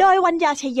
โดยวัญญาชยโย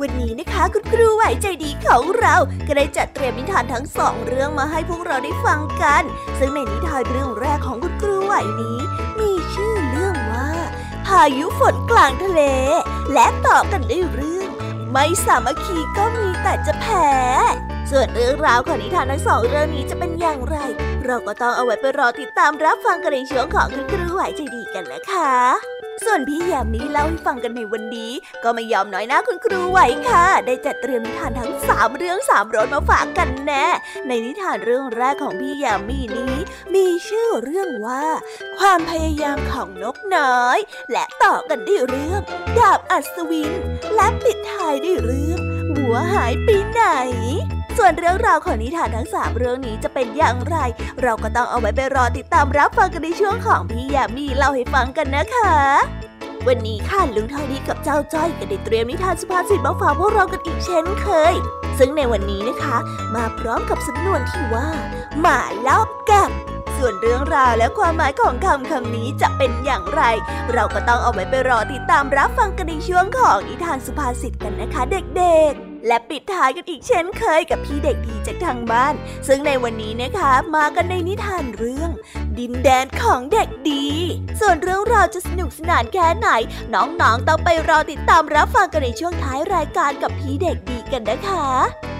วันนี้นะคะคุณครูไหวใจดีของเราก็ได้จัดเตรียมนิทานทั้งสองเรื่องมาให้พวกเราได้ฟังกัน ซึ่งในนิทานเรื่องแรกของคุณครูไหวนี้ มีชื่อเรื่องว่า พายุฝนกลางทะเล และต่อกันด้วยเรื่อง ไม่สามัคคีก็มีแต่จะแพ้ส่วนเรื่องราวของนิทานทั้งสองเรื่องนี้จะเป็นอย่างไร เราก็ต้องเอาไว้ไปรอติดตามรับฟังกันในช่วงของคุณครูไหวใจดีกันนะคะ ส่วนพี่ยามนี้เล่าให้ฟังกันในวันนี้ ก็ไม่ยอมน้อยหน้าคุณครูไหวค่ะ ได้จัดเตรียมนิทานทั้งสามเรื่องสามรสมาฝากกันแน่ ในนิทานเรื่องแรกของพี่ยามีนี้ มีชื่อเรื่องว่า ความพยายามของนกน้อย และต่อกันด้วยเรื่อง ดาบอัศวิน และปิดท้ายด้วยเรื่องหัวหายไปไหน ส่วนเรื่องราวของนิทานทั้งสามเรื่องนี้จะเป็นอย่างไร เราก็ต้องเอาไว้ไปรอติดตามรับฟังกันในช่วงของพี่ยามีเล่าให้ฟังกันนะคะ วันนี้ค่ะลุงทองดีกับเจ้าจ้อยก็ได้เตรียมนิทานสุภาษิตมาฝากพวกเรากันอีกเช่นเคย ซึ่งในวันนี้นะคะ มาพร้อมกับสำนวนที่ว่า หมาลอบกัดส่วนเรื่องราวและความหมายของคำคำนี้จะเป็นอย่างไร เราก็ต้องเอาไว้ไปรอติดตามรับฟังกันในช่วงของนิทานสุภาษิตกันนะคะเด็กๆ และปิดท้ายกันอีกเช่นเคยกับพี่เด็กดีจากทางบ้าน ซึ่งในวันนี้นะคะมากันในนิทานเรื่อง ดินแดนของเด็กดี ส่วนเรื่องราวจะสนุกสนานแค่ไหน น้องๆต้องไปรอติดตามรับฟังกันในช่วงท้ายรายการกับพี่เด็กดีกันนะคะ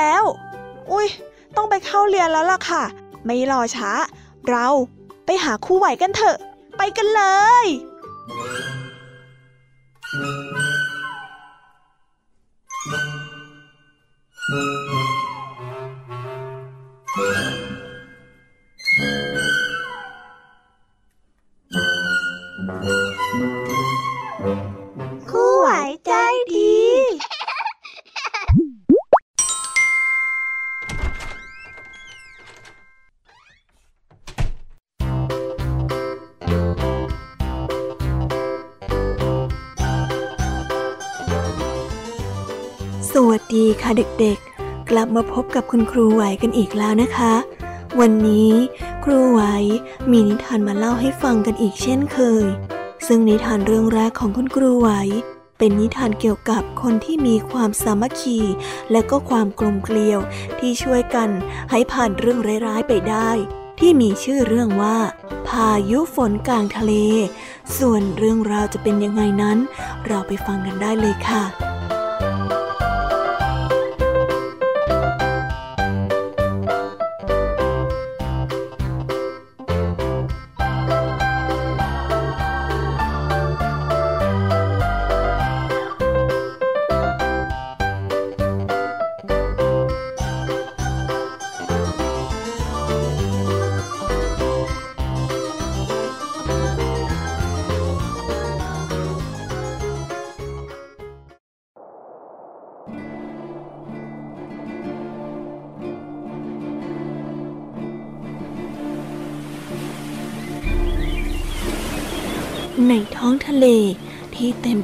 แล้ว อุ้ยต้องไปเข้าเรียนแล้วล่ะค่ะ ไม่รอช้า เราไปหาคู่ไหวกันเถอะ ไปกันเลย ค่ะเด็กๆ กลับมาพบกับคุณครูไหวกันอีกแล้วนะคะ วันนี้ครูไหวมีนิทานมาเล่าให้ฟังกันอีกเช่นเคย ซึ่งนิทานเรื่องแรกของคุณครูไหว เป็นนิทานเกี่ยวกับคนที่มีความสามัคคี และก็ความกลมเกลียวที่ช่วยกันให้ผ่านเรื่องร้ายๆไปได้ ที่มีชื่อเรื่องว่า พายุฝนกลางทะเล ส่วนเรื่องราวจะเป็นยังไงนั้น เราไปฟังกันได้เลยค่ะ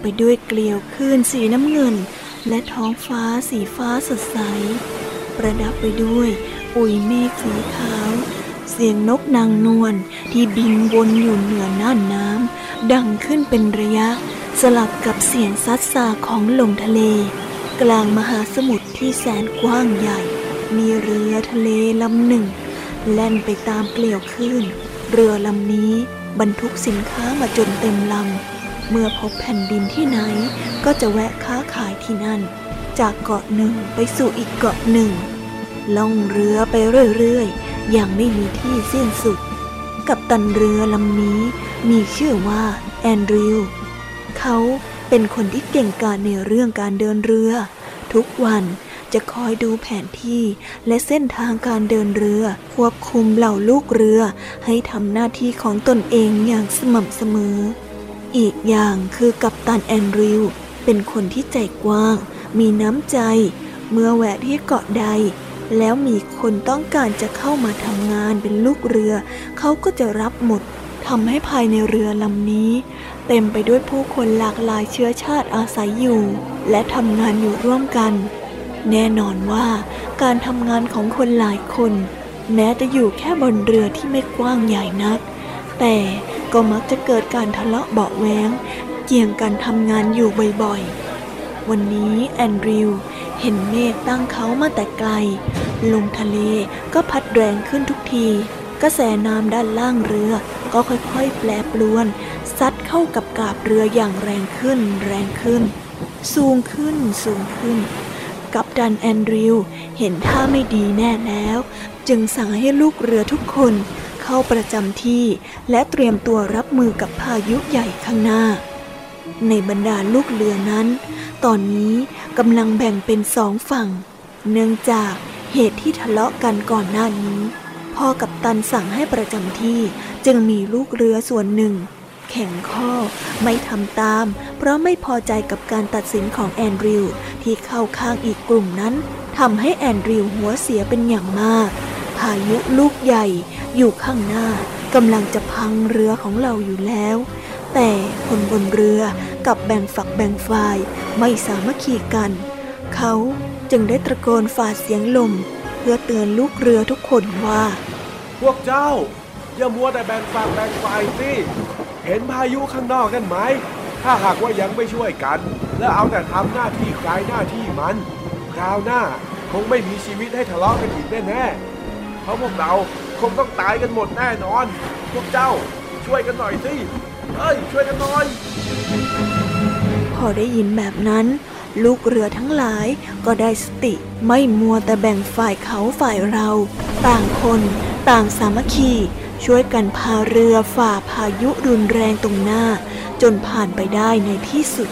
ไปด้วยเกลียวคลื่นสีน้ำเงิน และท้องฟ้าสีฟ้าสดใส ประดับไปด้วยปุยเมฆสีขาว เสียงนกนางนวลที่บินวนอยู่เหนือน่านน้ำดังขึ้นเป็นระยะ สลับกับเสียงซัดซาของลมทะเล กลางมหาสมุทรที่แสนกว้างใหญ่ มีเรือทะเลลำหนึ่ง แล่นไปตามเกลียวคลื่นเรือลำนี้บรรทุกสินค้ามาจนเต็มลำ เมื่อพบแผ่นดินที่ไหน ก็จะแวะค้าขายที่นั่น จากเกาะหนึ่งไปสู่อีกเกาะหนึ่ง ล่องเรือไปเรื่อยๆ อย่างไม่มีที่สิ้นสุด กับตันเรือลำนี้มีชื่อว่าแอนดริว เขาเป็นคนที่เก่งกาจในเรื่องการเดินเรือ ทุกวันจะคอยดูแผนที่และเส้นทางการเดินเรือ ควบคุมเหล่าลูกเรือให้ทำหน้าที่ของตนเองอย่างสม่ำเสมอ อีกอย่างคือกัปตันแอนดริว เป็นคนที่ใจกว้าง มีน้ำใจ เมื่อแวะที่เกาะใด แล้วมีคนต้องการจะเข้ามาทำงานเป็นลูกเรือ เขาก็จะรับหมดทำให้ภายในเรือลำนี้ เต็มไปด้วยผู้คนหลากหลายเชื้อชาติอาศัยอยู่ และทำงานอยู่ร่วมกัน แน่นอนว่าการทำงานของคนหลายคน แม้จะอยู่แค่บนเรือที่ไม่กว้างใหญ่นัก แต่ ก็มักจะเกิดการทะเลาะเบาแวงเกี่ยงกันทำงานอยู่บ่อยๆ วันนี้แอนดริวเห็นเมฆตั้งเขามาแต่ไกล ลมทะเลก็พัดแรงขึ้นทุกที กระแสน้ำด้านล่างเรือ ก็ค่อยๆ แปรปรวน ซัดเข้ากับกาบเรืออย่างแรงขึ้น แรงขึ้น สูงขึ้น สูงขึ้น กับดันแอนดริวเห็นท่าไม่ดีแน่แล้ว จึงสั่งให้ลูกเรือทุกคน เข้าประจำที่ และเตรียมตัวรับมือกับพายุใหญ่ข้างหน้า ในบรรดาลูกเรือนั้น ตอนนี้กำลังแบ่งเป็นสองฝั่ง เนื่องจากเหตุที่ทะเลาะกันก่อนหน้านี้ พ่อกับตันสั่งให้ประจำที่จึงมีลูกเรือส่วนหนึ่ง แข็งข้อไม่ทำตาม เพราะไม่พอใจกับการตัดสินของแอนดริวที่เข้าข้างอีกกลุ่มนั้นทำให้แอนดริวหัวเสียเป็นอย่างมาก พายุลูกใหญ่อยู่ข้างหน้ากำลังจะพังเรือของเราอยู่แล้ว แต่คนบนเรือกับแบ่งฝักแบ่งฝ่ายไม่สามัคคีกัน เขาจึงได้ตะโกนฝ่าเสียงลม เพื่อเตือนลูกเรือทุกคนว่า พวกเจ้า อย่ามัวแต่แบ่งฝักแบ่งฝ่ายสิเห็นพายุข้างนอกกันไหม ถ้าหากว่ายังไม่ช่วยกัน และเอาแต่ทำหน้าที่ใครหน้าที่มัน คราวหน้าคงไม่มีชีวิตให้ทะเลาะกันอีกแน่ๆ เพราะพวกเราคงต้องตายกันหมดแน่นอน พวกเจ้าช่วยกันหน่อยสิเอ้ย ช่วยกันหน่อย พอได้ยินแบบนั้น ลูกเรือทั้งหลายก็ได้สติไม่มัวแต่แบ่งฝ่ายเขาฝ่ายเรา ต่างคนต่างสามัคคีช่วยกันพาเรือฝ่าพายุรุนแรงตรงหน้า จนผ่านไปได้ในที่สุด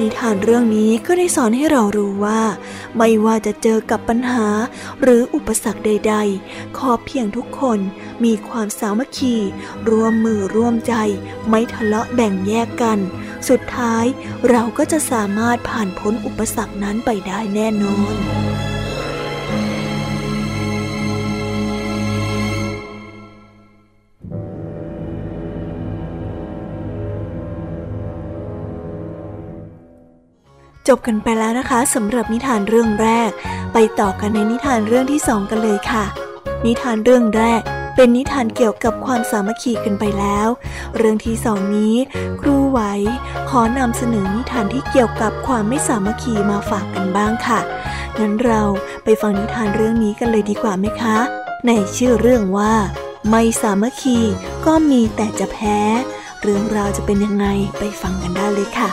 นิทานเรื่องนี้ก็ได้สอนให้เรารู้ว่า ไม่ว่าจะเจอกับปัญหาหรืออุปสรรคใด ๆ ขอเพียงทุกคนมีความสามัคคี ร่วมมือร่วมใจ ไม่ทะเลาะแบ่งแยกกัน สุดท้ายเราก็จะสามารถผ่านพ้นอุปสรรคนั้นไปได้แน่นอน จบกันไปแล้วนะคะสำหรับนิทานเรื่องแรก ไปต่อกันในนิทานเรื่องที่สองกันเลยค่ะ นิทานเรื่องแรกเป็นนิทานเกี่ยวกับความสามัคคีกันไปแล้ว เรื่องที่สองนี้ ครูไหวขอนำเสนอนิทานที่เกี่ยวกับความไม่สามัคคีมาฝากกันบ้างค่ะ งั้นเราไปฟังนิทานเรื่องนี้กันเลยดีกว่าไหมคะ ในชื่อเรื่องว่า ไม่สามัคคีก็มีแต่จะแพ้ เรื่องราวจะเป็นยังไงไปฟังกันได้เลยค่ะ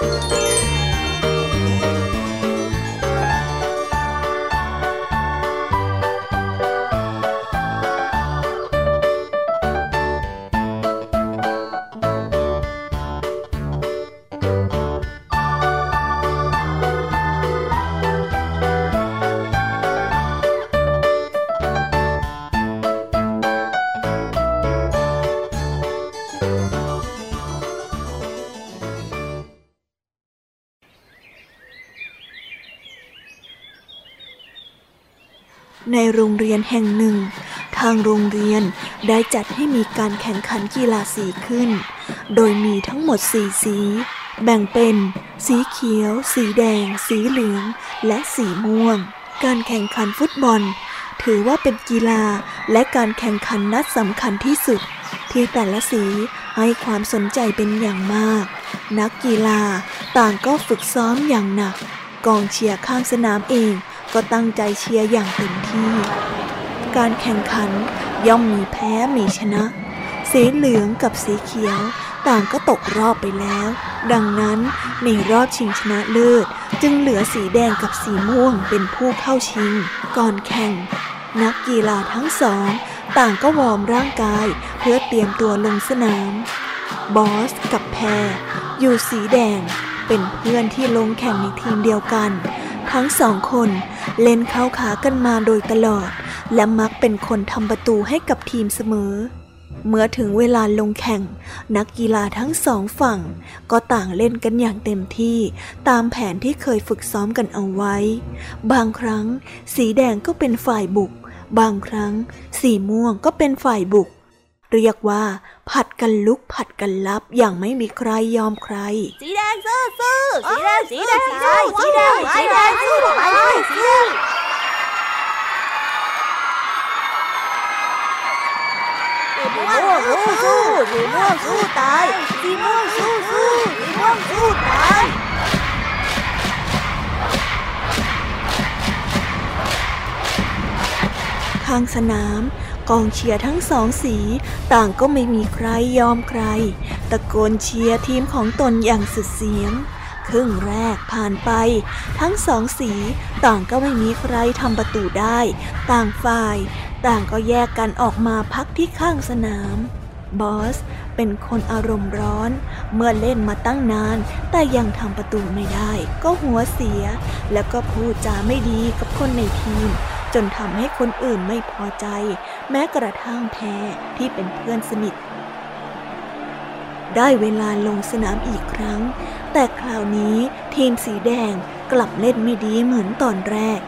โรงเรียนแห่งหนึ่ง ทางโรงเรียนได้จัดให้มีการแข่งขันกีฬาสีขึ้น โดยมีทั้งหมดสีสี แบ่งเป็น สีเขียว สีแดง สีเหลือง และสีม่วง การแข่งขันฟุตบอล ถือว่าเป็นกีฬาและการแข่งขันนัดสำคัญที่สุด ที่แต่ละสีให้ความสนใจเป็นอย่างมาก นักกีฬาต่างก็ฝึกซ้อมอย่างหนัก กองเชียร์ข้างสนามเอง ก็ตั้งใจเชียร์อย่างเต็มที่ การแข่งขันย่อมมีแพ้มีชนะ สีเหลืองกับสีเขียวต่างก็ตกรอบไปแล้ว ดังนั้นในรอบชิงชนะเลิศจึงเหลือสีแดงกับสีม่วงเป็นผู้เข้าชิง ก่อนแข่ง นักกีฬาทั้งสอง ต่างก็วอร์มร่างกายเพื่อเตรียมตัวลงสนาม บอสกับแพร อยู่สีแดง เป็นเพื่อนที่ลงแข่งในทีมเดียวกัน ทั้งสองคน เล่นเข้าขากันมาโดยตลอด และมักเป็นคนทำประตูให้กับทีมเสมอ เมื่อถึงเวลาลงแข่ง นักกีฬาทั้งสองฝั่ง ก็ต่างเล่นกันอย่างเต็มที่ตามแผนที่เคยฝึกซ้อมกันเอาไว้ บางครั้ง สีแดงก็เป็นฝ่ายบุก บางครั้ง สีม่วงก็เป็นฝ่ายบุก เรียกว่า ผัดกันลุกผัดกันลับอย่างไม่มีใครยอมใคร สีแดงสู้สู้สีแดงสีแดงสู้สีแดงสีแดงสู้ไปเลยสีแดงสีม่วงสู้สู้สีม่วงสู้ตายสีม่วงสู้สู้สีม่วงสู้ตายข้างสนาม กองเชียร์ทั้งสองสี ต่างก็ไม่มีใครยอมใคร ตะโกนเชียร์ทีมของตนอย่างสุดเสียง ครึ่งแรกผ่านไป ทั้งสองสี ต่างก็ไม่มีใครทำประตูได้ ต่างฝ่าย ต่างก็แยกกันออกมาพักที่ข้างสนาม บอสเป็นคนอารมณ์ร้อน เมื่อเล่นมาตั้งนาน แต่ยังทำประตูไม่ได้ ก็หัวเสีย แล้วก็พูดจาไม่ดีกับคนในทีม จนทำให้คนอื่นไม่พอใจ แม้กระทั่งแพรที่เป็นเพื่อนสนิท ได้เวลาลงสนามอีกครั้ง แต่คราวนี้ทีมสีแดงกลับเล่นไม่ดีเหมือนตอนแรก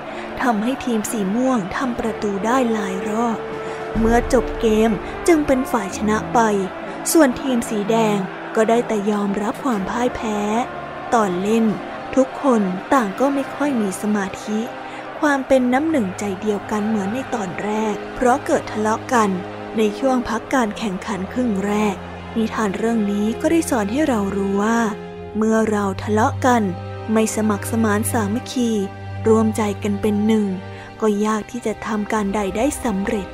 ทำให้ทีมสีม่วงทำประตูได้หลายรอบ เมื่อจบเกมจึงเป็นฝ่ายชนะไป ส่วนทีมสีแดงก็ได้แต่ยอมรับความพ่ายแพ้ ตอนเล่น ทุกคนต่างก็ไม่ค่อยมีสมาธิ ความเป็นน้ำหนึ่งใจเดียวกันเหมือนในตอนแรก เพราะเกิดทะเลาะกันในช่วงพักการแข่งขันครึ่งแรก นิทานเรื่องนี้ก็ได้สอนให้เรารู้ว่า เมื่อเราทะเลาะกัน ไม่สมัครสมานสามัคคี รวมใจกันเป็นหนึ่ง ก็ยากที่จะทำการใดได้สำเร็จ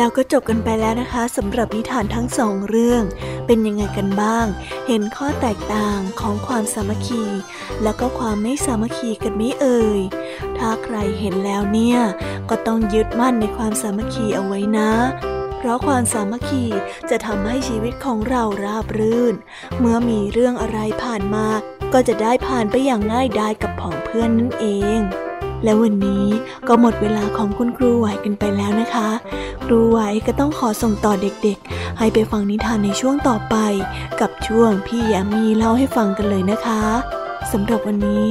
แล้วก็จบกันไปแล้วนะคะสำหรับนิทานทั้งสองเรื่อง เป็นยังไงกันบ้าง เห็นข้อแตกต่างของความสามัคคี แล้วก็ความไม่สามัคคีกันไม่เอ่ย ถ้าใครเห็นแล้วเนี่ย ก็ต้องยึดมั่นในความสามัคคีเอาไว้นะเพราะความสามัคคีจะทำให้ชีวิตของเราราบรื่น เมื่อมีเรื่องอะไรผ่านมา ก็จะได้ผ่านไปอย่างง่ายดายกับผองเพื่อนนั่นเอง และวันนี้ก็หมดเวลาของคุณครูไหวกันไปแล้วนะคะ ครูไหวก็ต้องขอส่งต่อเด็กๆ ให้ไปฟังนิทานในช่วงต่อไป กับช่วงพี่ยามีเล่าให้ฟังกันเลยนะคะสำหรับวันนี้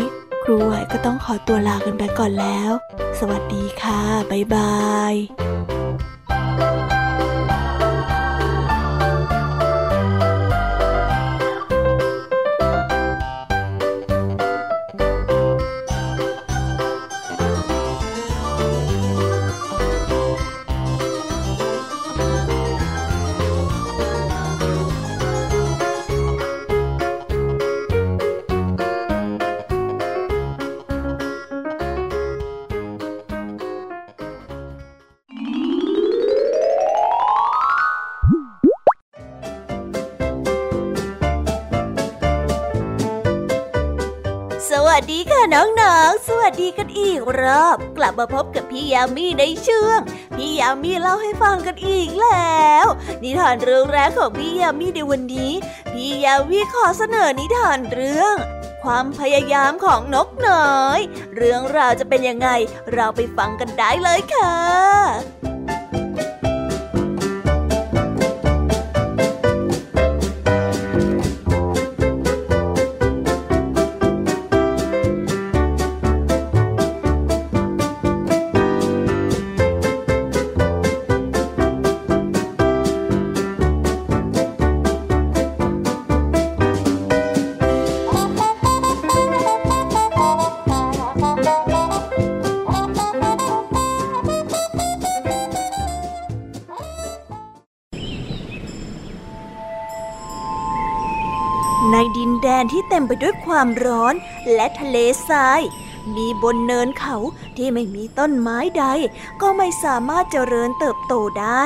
ครูไหวก็ต้องขอตัวลากันไปก่อนแล้ว สวัสดีค่ะ บ๊ายบาย องสวัสดีกันอีกรอบ กลับมาพบกับพี่ยามีในช่วงพี่ยามีเล่าให้ฟังกันอีกแล้ว นิทานเรื่องแรกของพี่ยามีในวันนี้ พี่ยามีขอเสนอนิทานเรื่อง ความพยายามของนกน้อย เรื่องราวจะเป็นยังไง เราไปฟังกันได้เลยค่ะ มไปด้วยความร้อนและทะเลทราย มีบนเนินเขาที่ไม่มีต้นไม้ใด ก็ไม่สามารถเจริญเติบโตได้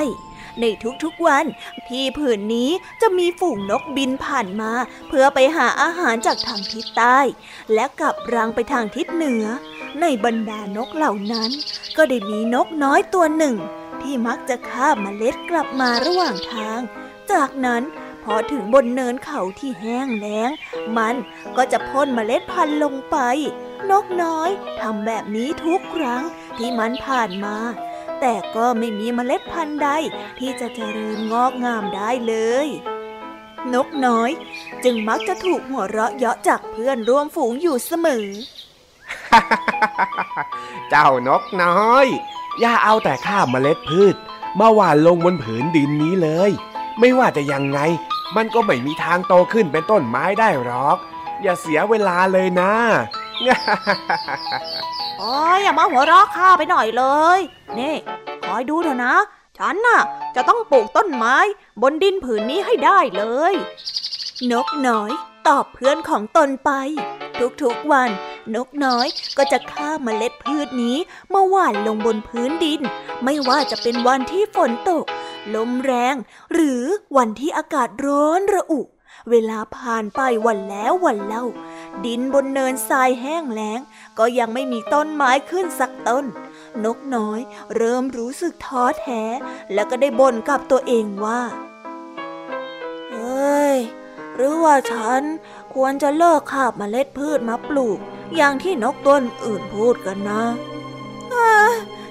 ในทุกๆวัน ที่ผืนนี้จะมีฝูงนกบินผ่านมา เพื่อไปหาอาหารจากทางทิศใต้ และกลับรังไปทางทิศเหนือ ในบรรดานกเหล่านั้น ก็ได้มีนกน้อยตัวหนึ่ง ที่มักจะคาบเมล็ดกลับมาระหว่างทาง จากนั้น พอถึงบนเนินเขาที่แห้งแล้ง มันก็จะพ่นเมล็ดพันธุ์ลงไป นกน้อยทำแบบนี้ทุกครั้งที่มันผ่านมา แต่ก็ไม่มีเมล็ดพันธุ์ใดที่จะเจริญงอกงามได้เลย นกน้อย จึงมักจะถูกหัวเราะเยาะจากเพื่อนร่วมฝูงอยู่เสมอ เจ้านกน้อย อย่าเอาแต่ข้าเมล็ดพืชมาหว่านลงบนผืนดินนี้เลย ไม่ว่าจะยังไง มันก็ไม่มีทางโตขึ้นเป็นต้นไม้ได้หรอก อย่าเสียเวลาเลยนะโอ้ยอย่ามาหัวเราะข้าไปหน่อยเลย นี่คอยดูเถอะนะ ฉันน่ะ จะต้องปลูกต้นไม้ บนดินผืนนี้ให้ได้เลย นกน้อย ตอบเพื่อนของตนไป ทุกๆวัน นกน้อยก็จะฆ่าเมล็ดพืชนี้มาหว่านลงบนพื้นดิน ไม่ว่าจะเป็นวันที่ฝนตก ลมแรง หรือวันที่อากาศร้อนระอุ เวลาผ่านไปวันแล้ววันเล่า ดินบนเนินทรายแห้งแล้ง ก็ยังไม่มีต้นไม้ขึ้นสักต้น นกน้อยเริ่มรู้สึกท้อแท้ แล้วก็ได้บ่นกับตัวเองว่าเฮ้ย หรือว่าฉันควรจะเลิกคาบเมล็ดพืชมาปลูก อย่างที่นกต้นอื่นพูดกันนะ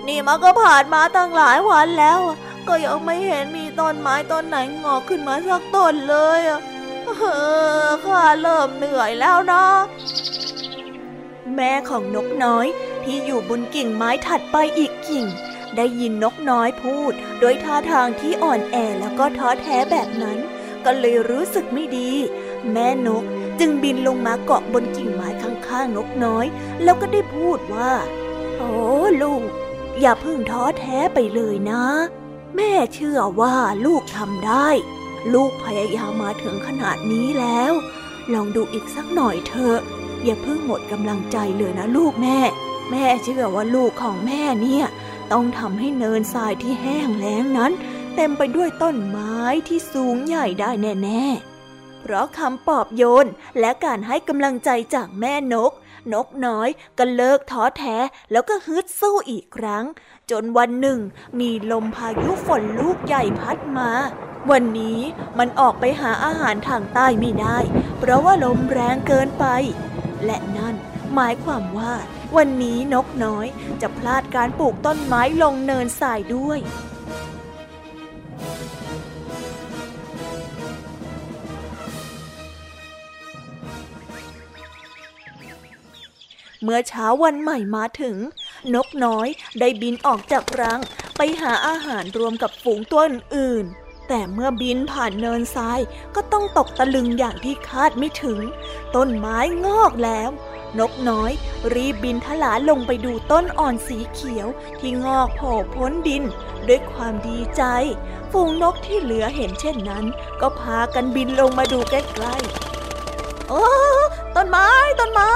นี่มันก็ผ่านมาตั้งหลายวันแล้ว ก็ยังไม่เห็นมีต้นไม้ต้นไหนงอกขึ้นมาสักต้นเลยอะเออข้าเริ่มเหนื่อยแล้วนะแม่ของนกน้อยที่อยู่บนกิ่งไม้ถัดไปอีกกิ่ง ได้ยินนกน้อยพูด โดยท่าทางที่อ่อนแอแล้วก็ท้อแท้แบบนั้น ก็เลยรู้สึกไม่ดี แม่นกจึงบินลงมาเกาะบนกิ่งไม้ข้างๆนกน้อย แล้วก็ได้พูดว่า โอ้ลูก อย่าเพึ่งท้อแท้ไปเลยนะ แม่เชื่อว่าลูกทำได้ ลูกพยายามมาถึงขนาดนี้แล้ว ลองดูอีกสักหน่อยเถอะอย่าเพิ่งหมดกำลังใจเลยนะลูกแม่ แม่เชื่อว่าลูกของแม่เนี่ย ต้องทำให้เนินทรายที่แห้งแล้งนั้น เต็มไปด้วยต้นไม้ที่สูงใหญ่ได้แน่ๆ เพราะคำปลอบโยนและการให้กำลังใจจากแม่นก นกน้อยก็เลิกท้อแท้แล้วก็ฮึดสู้อีกครั้ง จนวันหนึ่ง มีลมพายุฝนลูกใหญ่พัดมา วันนี้มันออกไปหาอาหารทางใต้ไม่ได้ เพราะว่าลมแรงเกินไป และนั่นหมายความว่า วันนี้นกน้อยจะพลาดการปลูกต้นไม้ลงเนินทรายด้วย เมื่อเช้าวันใหม่มาถึง นกน้อยได้บินออกจากรัง ไปหาอาหารรวมกับฝูงตัวอื่น แต่เมื่อบินผ่านเนินทรายก็ต้องตกตะลึงอย่างที่คาดไม่ถึง ต้นไม้งอกแล้ว นกน้อย รีบบินทลาลงไปดูต้นอ่อนสีเขียวที่งอกโผล่พ้นดิน ด้วยความดีใจ ฝูงนกที่เหลือเห็นเช่นนั้น ก็พากันบินลงมาดูใกล้ๆ โอ้ต้นไม้ต้นไม้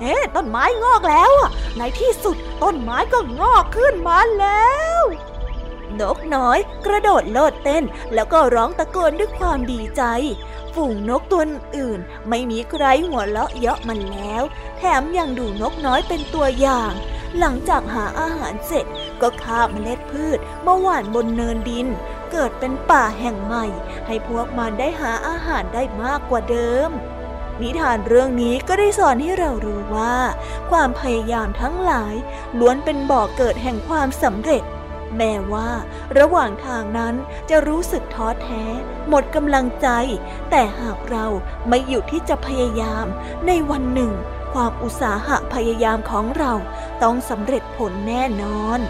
เฮ้ต้นไม้งอกแล้วอะในที่สุดต้นไม้ก็งอกขึ้นมาแล้ว นกน้อย กระโดดโลดเต้น แล้วก็ร้องตะโกนด้วยความดีใจ ฝูงนกตัวอื่น ไม่มีใครหัวเราะเยาะมันแล้ว แถมยังดูนกน้อยเป็นตัวอย่าง หลังจากหาอาหารเสร็จก็คาบเมล็ดพืชมาหว่านบนเนินดิน เกิดเป็นป่าแห่งใหม่ ให้พวกมันได้หาอาหารได้มากกว่าเดิม นิทานเรื่องนี้ก็ได้สอนให้เรารู้ว่า ความพยายามทั้งหลาย ล้วนเป็นบ่อกเกิดแห่งความสำเร็จ แม้ว่า ระหว่างทางนั้นจะรู้สึกท้อแท้ หมดกำลังใจ แต่หากเราไม่หยุดที่จะพยายาม ในวันหนึ่ง ความอุตสาหะพยายามของเราต้องสำเร็จผลแน่นอน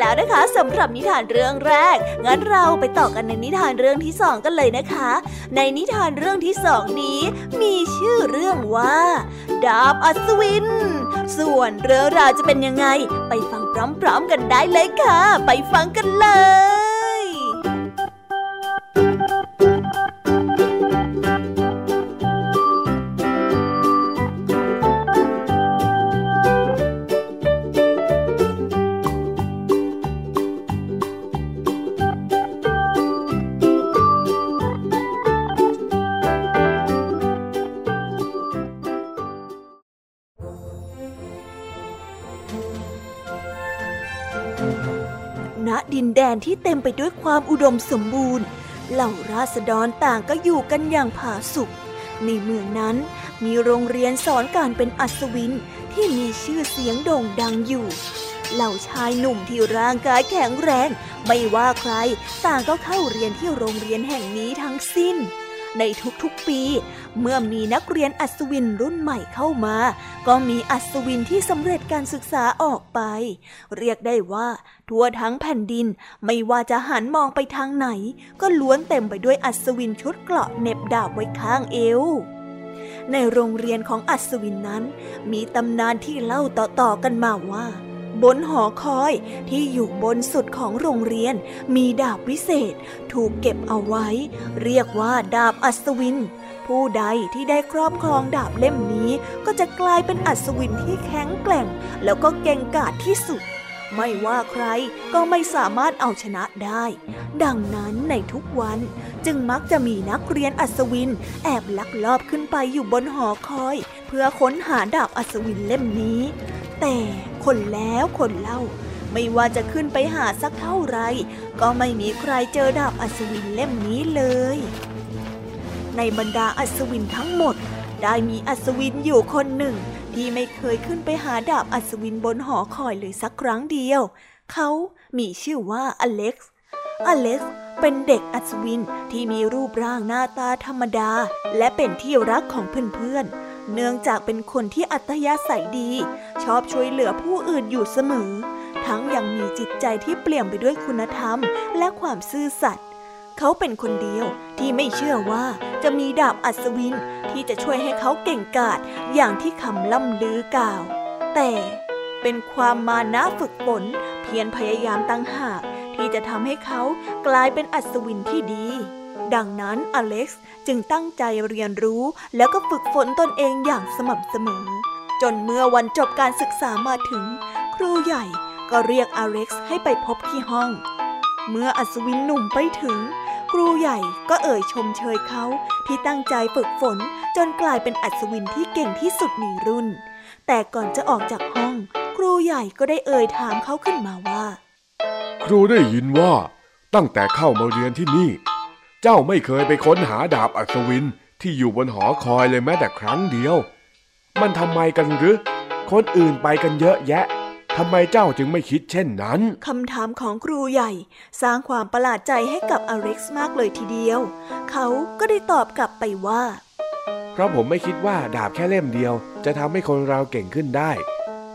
แล้วนะคะสำหรับนิทานเรื่องแรก งั้นเราไปต่อกันในนิทานเรื่องที่สองกันเลยนะคะ ในนิทานเรื่องที่สองนี้ มีชื่อเรื่องว่า ดาบอัศวิน ส่วนเรื่องราวจะเป็นยังไง ไปฟังพร้อมๆกันได้เลยค่ะ ไปฟังกันเลย แดนที่เต็มไปด้วยความอุดมสมบูรณ์ เหล่าราษฎรต่างก็อยู่กันอย่างผาสุกในเมืองนั้นมีโรงเรียนสอนการเป็นอัศวินที่มีชื่อเสียงโด่งดังอยู่ เหล่าชายหนุ่มที่ร่างกายแข็งแรง ไม่ว่าใคร ต่างก็เข้าเรียนที่โรงเรียนแห่งนี้ทั้งสิ้น ในทุกๆปี เมื่อมีนักเรียนอัศวินรุ่นใหม่เข้ามา ก็มีอัศวินที่สำเร็จการศึกษาออกไป เรียกได้ว่า ทั่วทั้งแผ่นดินไม่ว่าจะหันมองไปทางไหน ก็ล้วนเต็มไปด้วยอัศวินชุดเกราะเน็บดาบไว้ข้างเอวในโรงเรียนของอัศวินนั้น มีตำนานที่เล่าต่อๆกันมาว่า บนหอคอยที่อยู่บนสุดของโรงเรียน มีดาบวิเศษ ถูกเก็บเอาไว้ เรียกว่าดาบอัศวิน ผู้ใดที่ได้ครอบครองดาบเล่มนี้ ก็จะกลายเป็นอัศวินที่แข็งแกร่ง แล้วก็เก่งกาจที่สุด ไม่ว่าใครก็ไม่สามารถเอาชนะได้ ดังนั้นในทุกวันจึงมักจะมีนักเรียนอัศวิน แอบลักลอบขึ้นไปอยู่บนหอคอย เพื่อค้นหาดาบอัศวินเล่มนี้ แต่คนแล้วคนเล่าไม่ว่าจะขึ้นไปหาสักเท่าไร ก็ไม่มีใครเจอดาบอัศวินเล่มนี้เลย ในบรรดาอัศวินทั้งหมด ได้มีอัศวินอยู่คนหนึ่ง ที่ไม่เคยขึ้นไปหาดาบอัศวินบนหอคอยเลยสักครั้งเดียว เขามีชื่อว่าอเล็กซ์ อเล็กซ์เป็นเด็กอัศวินที่มีรูปร่างหน้าตาธรรมดา และเป็นที่รักของเพื่อนๆ เนื่องจากเป็นคนที่อัตยาศัยดี ชอบช่วยเหลือผู้อื่นอยู่เสมอ ทั้งยังมีจิตใจที่เปลี่ยนไปด้วยคุณธรรม และความซื่อสัตย์ เขาเป็นคนเดียวที่ไม่เชื่อว่าจะมีดาบอัศวินที่จะช่วยให้เขาเก่งกาจอย่างที่คำล่ำลือกล่าว แต่เป็นความมานะฝึกฝนเพียรพยายามตั้งหาก ที่จะทำให้เขากลายเป็นอัศวินที่ดี ดังนั้นอเล็กซ์จึงตั้งใจเรียนรู้แล้วก็ฝึกฝนตนเองอย่างสม่ำเสมอ จนเมื่อวันจบการศึกษามาถึง ครูใหญ่ก็เรียกอเล็กซ์ให้ไปพบที่ห้อง เมื่ออัศวินหนุ่มไปถึง ครูใหญ่ก็เอ่ยชมเชยเขาที่ตั้งใจฝึกฝนจนกลายเป็นอัศวินที่เก่งที่สุดในรุ่น แต่ก่อนจะออกจากห้อง ครูใหญ่ก็ได้เอ่ยถามเขาขึ้นมาว่า ครูได้ยินว่าตั้งแต่เข้ามาเรียนที่นี่ เจ้าไม่เคยไปค้นหาดาบอัศวินที่อยู่บนหอคอยเลยแม้แต่ครั้งเดียว มันทำไมกันหรือคนอื่นไปกันเยอะแยะ ทำไมเจ้าจึงไม่คิดเช่นนั้นคำถามของครูใหญ่ สร้างความประหลาดใจให้กับอเล็กซ์มากเลยทีเดียว เขาก็ได้ตอบกลับไปว่า เพราะผมไม่คิดว่าดาบแค่เล่มเดียว จะทำให้คนเราเก่งขึ้นได้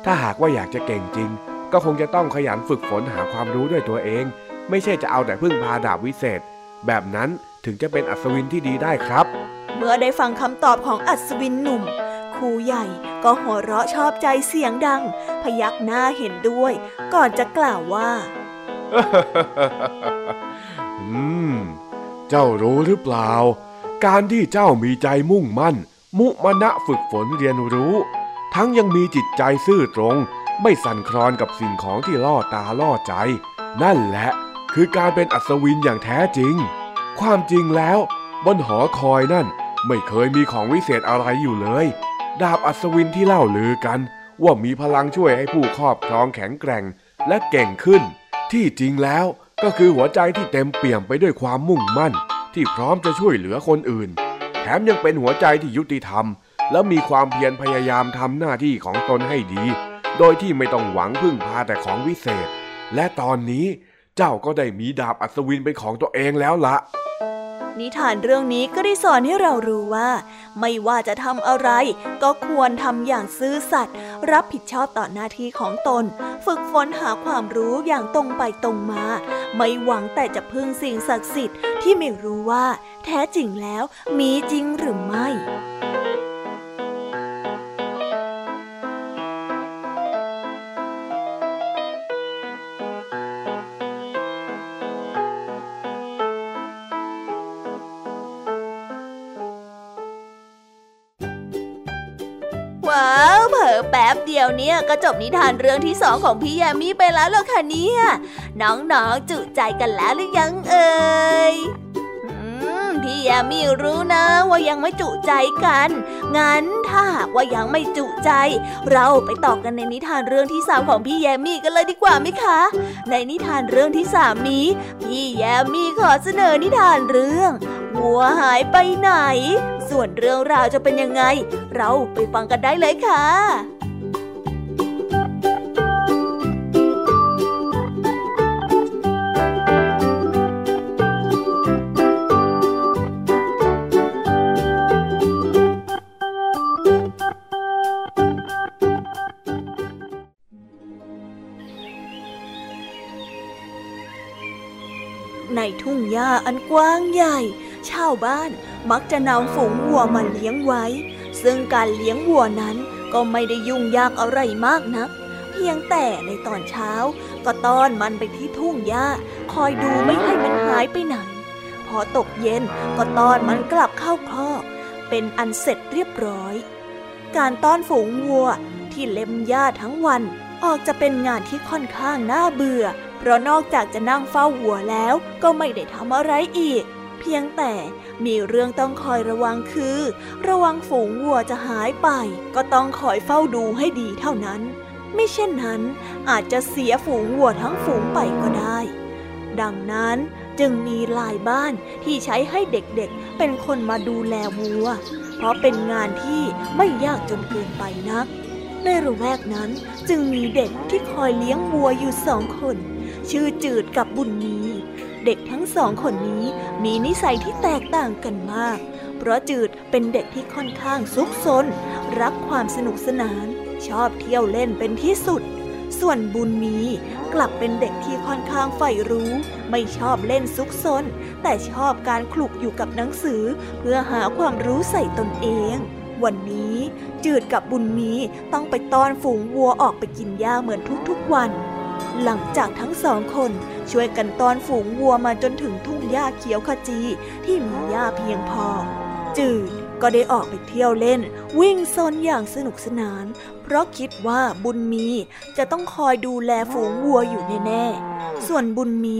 ถ้าหากว่าอยากจะเก่งจริง ก็คงจะต้องขยันฝึกฝนหาความรู้ด้วยตัวเอง ไม่ใช่จะเอาแต่พึ่งพาดาบวิเศษ แบบนั้นถึงจะเป็นอัศวินที่ดีได้ครับ เมื่อได้ฟังคำตอบของอัศวินหนุ่ม ครูใหญ่ก็หัวเราะชอบใจเสียงดัง พยักหน้าเห็นด้วย ก่อนจะกล่าวว่า อืม เจ้ารู้หรือเปล่า การที่เจ้ามีใจมุ่งมั่น มุมณะฝึกฝนเรียนรู้ ทั้งยังมีจิตใจซื่อตรง ไม่สั่นคลอนกับสิ่งของที่ล่อตาล่อใจ นั่นแหละ คือการเป็นอัศวินอย่างแท้จริง ความจริงแล้ว บนหอคอยนั่นไม่เคยมีของวิเศษอะไรอยู่เลย ดาบอัศวินที่เล่าลือกัน ว่ามีพลังช่วยให้ผู้ครอบครองแข็งแกร่งและเก่งขึ้น ที่จริงแล้วก็คือหัวใจที่เต็มเปี่ยมไปด้วยความมุ่งมั่น ที่พร้อมจะช่วยเหลือคนอื่น แถมยังเป็นหัวใจที่ยุติธรรม และมีความเพียรพยายามทำหน้าที่ของตนให้ดี โดยที่ไม่ต้องหวังพึ่งพาแต่ของวิเศษ และตอนนี้เจ้าก็ได้มีดาบอัศวินเป็นของตัวเองแล้วละ นิทานเรื่องนี้ก็ได้สอนให้เรารู้ว่า ไม่ว่าจะทำอะไร ก็ควรทำอย่างซื่อสัตย์รับผิดชอบต่อหน้าที่ของตน ฝึกฝนหาความรู้อย่างตรงไปตรงมา ไม่หวังแต่จะพึ่งสิ่งศักดิ์สิทธิ์ที่ไม่รู้ว่า แท้จริงแล้วมีจริงหรือไม่ ป๊บเดียวเนี่ยก็จบนิทานเรื่องที่สองของพี่แยมมี่ไปแล้วเหรอคะเนี่ยน้องๆจุใจกันแล้วหรือยังเอ่ยพี่แยมมี่รู้นะว่ายังไม่จุใจกัน งั้นถ้าหากว่ายังไม่จุใจ เราไปต่อกันในนิทานเรื่องที่สามของพี่แยมมี่กันเลยดีกว่าไหมคะ ในนิทานเรื่องที่สามนี้ พี่แยมมี่ขอเสนอนิทานเรื่องวัวหายไปไหน ส่วนเรื่องราวจะเป็นยังไง เราไปฟังกันได้เลยค่ะ หญ้าอันกว้างใหญ่ ชาวบ้านมักจะนำฝูงวัวมาเลี้ยงไว้ ซึ่งการเลี้ยงวัวนั้นก็ไม่ได้ยุ่งยากอะไรมากนัก เพียงแต่ในตอนเช้า ก็ต้อนมันไปที่ทุ่งหญ้า คอยดูไม่ให้มันหายไปไหน พอตกเย็นก็ต้อนมันกลับเข้าคลอกเป็นอันเสร็จเรียบร้อย การต้อนฝูงวัวที่เล็มหญ้าทั้งวันออกจะเป็นงานที่ค่อนข้างน่าเบื่อ ราะนอกจากจะนั่งเฝ้าวัวแล้วก็ไม่ได้ทำอะไรอีก เพียงแต่มีเรื่องต้องคอยระวังคือ ระวังฝูงวัวจะหายไป ก็ต้องคอยเฝ้าดูให้ดีเท่านั้น ไม่เช่นนั้น อาจจะเสียฝูงวัวทั้งฝูงไปก็ได้ ดังนั้นจึงมีหลายบ้านที่ใช้ให้เด็กๆ เป็นคนมาดูแลวัว เพราะเป็นงานที่ไม่ยากจนเกินไปนัก ในระแวกนั้นจึงมีเด็กที่คอยเลี้ยงวัวอยู่สองคน ชื่อจืดกับบุญมี เด็กทั้งสองคนนี้มีนิสัยที่แตกต่างกันมาก เพราะจืดเป็นเด็กที่ค่อนข้างซุกซน รักความสนุกสนาน ชอบเที่ยวเล่นเป็นที่สุด ส่วนบุญมีกลับเป็นเด็กที่ค่อนข้างใฝ่รู้ ไม่ชอบเล่นซุกซน แต่ชอบการคลุกอยู่กับหนังสือ เพื่อหาความรู้ใส่ตนเองวันนี้จืดกับบุญมีต้องไปต้อนฝูงวัวออกไปกินหญ้าเหมือนทุกๆวัน หลังจากทั้งสองคนช่วยกันตอนฝูงวัวมาจนถึงทุ่งหญ้าเขียวขจีที่มีหญ้าเพียงพอ จืดก็ได้ออกไปเที่ยวเล่น วิ่งซนอย่างสนุกสนาน เพราะคิดว่าบุญมีจะต้องคอยดูแลฝูงวัวอยู่แน่ๆ ส่วนบุญมี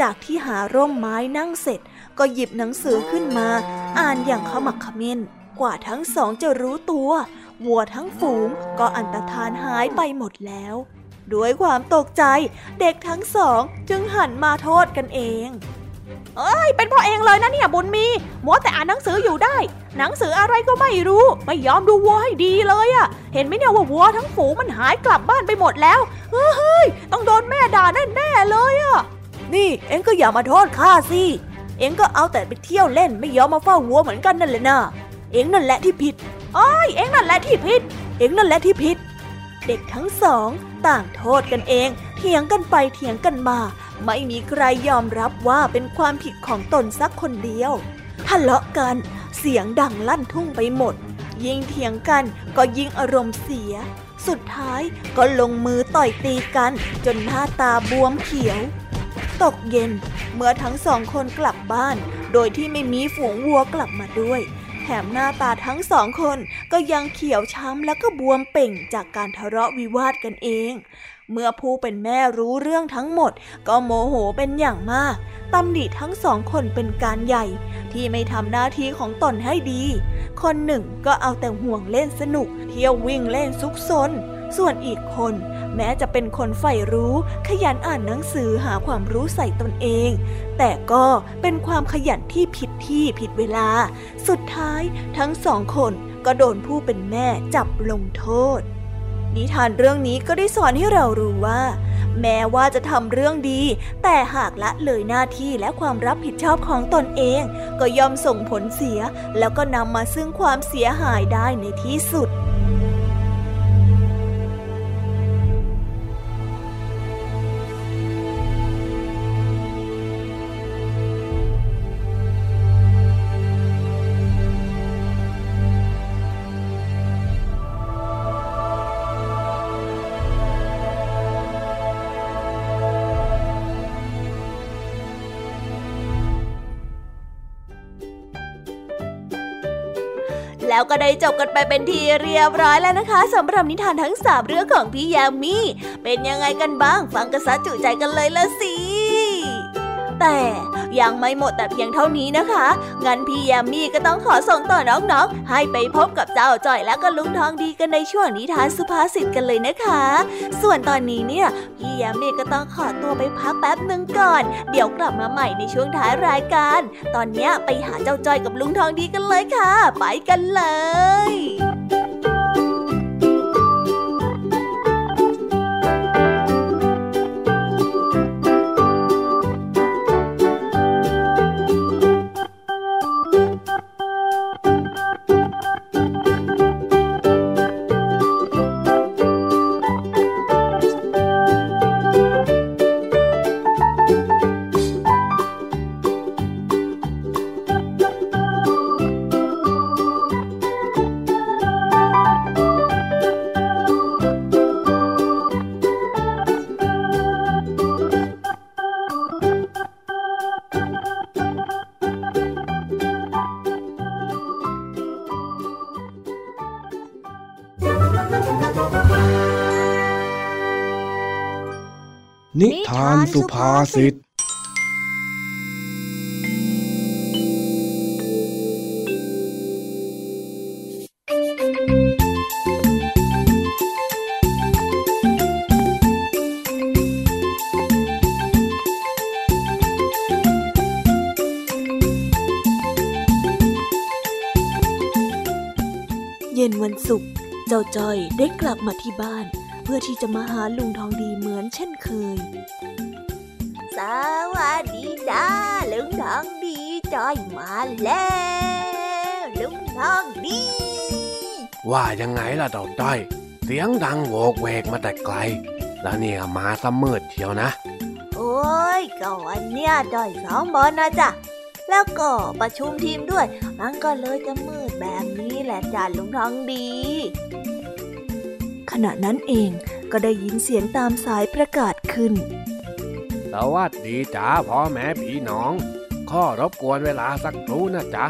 จากที่หาร่มไม้นั่งเสร็จ ก็หยิบหนังสือขึ้นมา อ่านอย่างขมักขม้น กว่าทั้งสองจะรู้ตัว วัวทั้งฝูงก็อันตรธานหายไปหมดแล้ว ด้วยความตกใจเด็กทั้งสองจึงหันมาโทษกันเอง เอ้ย เป็นพ่อเองเลยนะเนี่ยบุญมีมัวแต่อ่านหนังสืออยู่ได้ หนังสืออะไรก็ไม่รู้ ไม่ยอมดูวัวให้ดีเลยอะเห็นไหมเนี่ยว่าวัวทั้งฝูงมันหายกลับบ้านไปหมดแล้ว เฮ้ย ต้องโดนแม่ด่าแน่ๆเลยอะนี่เอ็งก็อย่ามาโทษข้าสิ เอ็งก็เอาแต่ไปเที่ยวเล่นไม่ยอมมาเฝ้าวัวเหมือนกันนั่นแหละนะเอ็งนั่นแหละที่ผิดอ้ยเอ็งนั่นแหละที่ผิด เอ็งนั่นแหละที่ผิด เด็กทั้งสอง ต่างโทษกันเอง เถียงกันไปเถียงกันมา ไม่มีใครยอมรับว่าเป็นความผิดของตนสักคนเดียวทะเลาะกัน เสียงดังลั่นทุ่งไปหมด ยิ่งเถียงกันก็ยิ่งอารมณ์เสีย สุดท้ายก็ลงมือต่อยตีกัน จนหน้าตาบวมเขียว ตกเย็น เมื่อทั้งสองคนกลับบ้าน โดยที่ไม่มีฝูงวัวกลับมาด้วย แถมหน้าตาทั้งสองคนก็ยังเขียวช้ำและก็บวมเป่งจากการทะเลาะวิวาทกันเอง เมื่อผู้เป็นแม่รู้เรื่องทั้งหมด ก็โมโหเป็นอย่างมากตำหนิทั้งสองคนเป็นการใหญ่ ที่ไม่ทำหน้าที่ของตนให้ดี คนหนึ่งก็เอาแต่ห่วงเล่นสนุก เที่ยววิ่งเล่นซุกซน ส่วนอีกคน แม้จะเป็นคนใฝ่รู้ ขยันอ่านหนังสือหาความรู้ใส่ตนเอง แต่ก็เป็นความขยันที่ผิด ที่ผิดเวลา สุดท้ายทั้งสองคนก็โดนผู้เป็นแม่จับลงโทษ นิทานเรื่องนี้ก็ได้สอนให้เรารู้ว่า แม้ว่าจะทำเรื่องดี แต่หากละเลยหน้าที่และความรับผิดชอบของตนเอง ก็ย่อมส่งผลเสีย แล้วก็นำมาซึ่งความเสียหายได้ในที่สุด แล้วก็ได้จบกันไปเป็นทีเรียบร้อยแล้วนะคะสำหรับนิทานทั้งสามเรื่องของพี่ยามีเป็นยังไงกันบ้าง ฟังกันซะจุใจกันเลยละสิแต่ ยังไม่หมดแต่เพียงเท่านี้นะคะ งั้นพี่ยามีก็ต้องขอส่งต่อน้องๆ ให้ไปพบกับเจ้าจ่อยและก็ลุงทองดีกันในช่วงนิทานสุภาษิตกันเลยนะคะ ส่วนตอนนี้เนี่ยพี่ยามีก็ต้องขอตัวไปพักแป๊บหนึ่งก่อน เดี๋ยวกลับมาใหม่ในช่วงท้ายรายการ ตอนนี้ไปหาเจ้าจ้อยกับลุงทองดีกันเลยค่ะ ไปกันเลยาสุภาษิตเย็นวันศุกร์ เจ้าจ้อยได้กลับมาที่บ้าน เพื่อที่จะมาหาลุงทองดีเหมือนเช่น จ้าลุงทองดีจอยมาแล้วลุงทองดี ว่ายังไงล่ะเต่าต้อย เสียงดังโวกเวกมาแต่ไกล แล้วเนี่ยมาซะมืดเชียวนะ โอ้ยก็วันเนี้ยจอยซ้อมบอลนะจ๊ะแล้วก็ประชุมทีมด้วย มันก็เลยจะมืดแบบนี้แหละจ้าลุงทองดี ขณะนั้นเองก็ได้ยินเสียงตามสายประกาศขึ้น สวัสดีจ้าพ่อแม่พี่น้อง ข้อรบกวนเวลาสักครู่นะจ๊ะ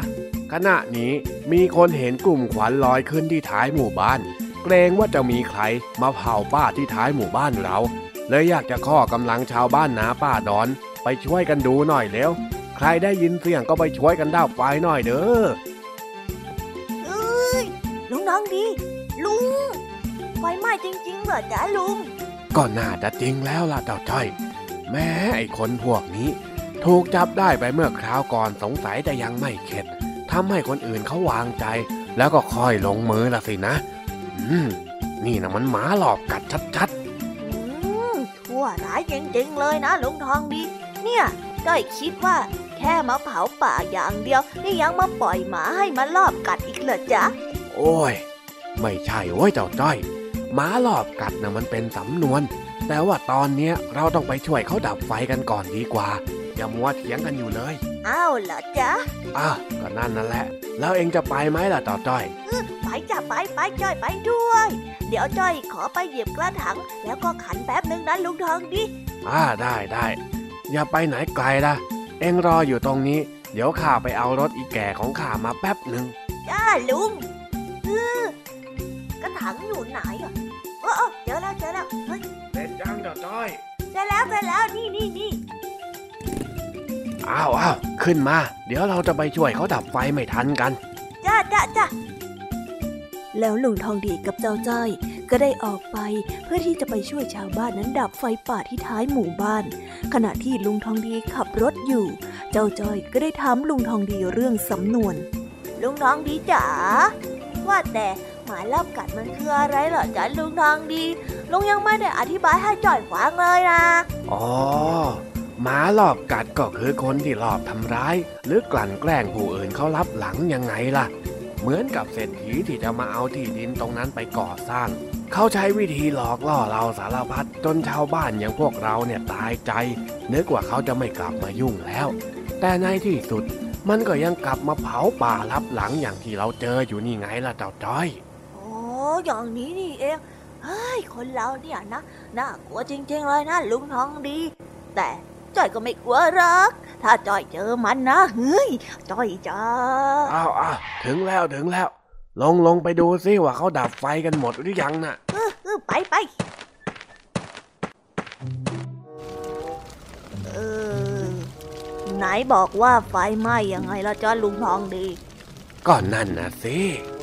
ขณะนี้มีคนเห็นกลุ่มควันลอยขึ้นที่ท้ายหมู่บ้าน เกรงว่าจะมีใครมาเผาป้าที่ท้ายหมู่บ้านเรา เลยอยากจะข้อกำลังชาวบ้านนาป้าดอน ไปช่วยกันดูหน่อยเร็ว ใครได้ยินเสียงก็ไปช่วยกันดับไฟหน่อยเด้อเอ้ยลุงน้องดีลุงไฟไหม้จริงๆเหรอจ๊ะลุง ก็น่าจะจริงแล้วล่ะเจ้าจ้อย แม้ไอ้คนพวกนี้ ถูกจับได้ไปเมื่อคราวก่อนสงสัยจะยังไม่เข็ดทำให้คนอื่นเขาวางใจ แล้วก็ค่อยลงมือละสินะ อืม นี่นะมันหมาหลอกกัดชัดอืมชั่วร้ายจริงๆเลยนะลุงทองดี เนี่ยจ้อยคิดว่า แค่มาเผาป่าอย่างเดียว นี่ยังมาปล่อยหมาให้มาลอบกัดอีกเหรอจ๊ะๆโอ้ย ไม่ใช่โว้ยเจ้าจ้อย หมาหลอกกัดนะมันเป็นสำนวน แต่ว่าตอนเนี้ยเราต้องไปช่วยเขาดับไฟกันก่อนดีกว่า อย่ามัวเถียงกันอยู่เลย อ้าวเหรอจ๊ะอ้าวก็นั่นนั่นแหละ แล้วเองจะไปไหมล่ะเจ้าจ้อยไปจ้ะไปไปจ้อยไปด้วย เดี๋ยวจ้อยขอไปหยิบกระถางแล้วก็ขันแป๊บนึงนะลุงทองดีอ่าได้ได้อย่าไปไหนไกลล่ะเอ็งรออยู่ตรงนี้ เดี๋ยวข้าไปเอารถอีแก่ของข้ามาแป๊บหนึ่งจ้าลุงเออกระถางอยู่ไหนอะ โอ้โอ้เจอแล้วเจอแล้วเฮ้ยเสร็จยังเจ้าจ้อยเจอแล้วเจอแล้วนี่นี่นี่อ้าวอ้าวขึ้นมา เดี๋ยวเราจะไปช่วยเขาดับไฟไม่ทันกันจ้าจ้าจ้าแล้วลุงทองดีกับเจ้าจ้อยก็ได้ออกไปเพื่อที่จะไปช่วยชาวบ้านนั้นดับไฟป่าที่ท้ายหมู่บ้าน ขณะที่ลุงทองดีขับรถอยู่ เจ้าจ้อยก็ได้ถามลุงทองดีเรื่องสำนวน ลุงทองดีจ๋าว่าแต่ หมาลอบกัดมันคืออะไรเหรอจ๊ะลุงทองดีลุงยังไม่ได้อธิบายให้จ่อยฟังเลยนะ อ๋อหมาหลอบกัดก็คือคนที่หลอบทำร้าย หรือกลั่นแกล้งผู้อื่นเขารับหลังยังไงล่ะ เหมือนกับเศรษฐีที่จะมาเอาที่ดินตรงนั้นไปก่อสร้าง เขาใช้วิธีหลอกล่อเราสารพัดจนชาวบ้านอย่างพวกเราเนี่ยตายใจนึกว่าเขาจะไม่กลับมายุ่งแล้ว แต่ในที่สุดมันก็ยังกลับมาเผาป่ารับหลังอย่างที่เราเจออยู่นี่ไงล่ะเจ้าจ้อย อ้อย่างนี้นี่เองเฮ้ยคนเราเนี่ยนะน่ากลัวจริงๆเลยนะลุงทองดี แต่จ่อยก็ไม่กลัวหรอกถ้าจ่อยเจอมันนะเฮ้ยจ่อยจะอ้าวอ้าวถึงแล้วถึงแล้ว ลงลงไปดูซิว่าเขาดับไฟกันหมดหรือยังน่ะเออเออไปไปเออไหนบอกว่าไฟไหม้ยังไงล่ะจ้าลุงทองดี ก็นั่นนะสิอื้อหือ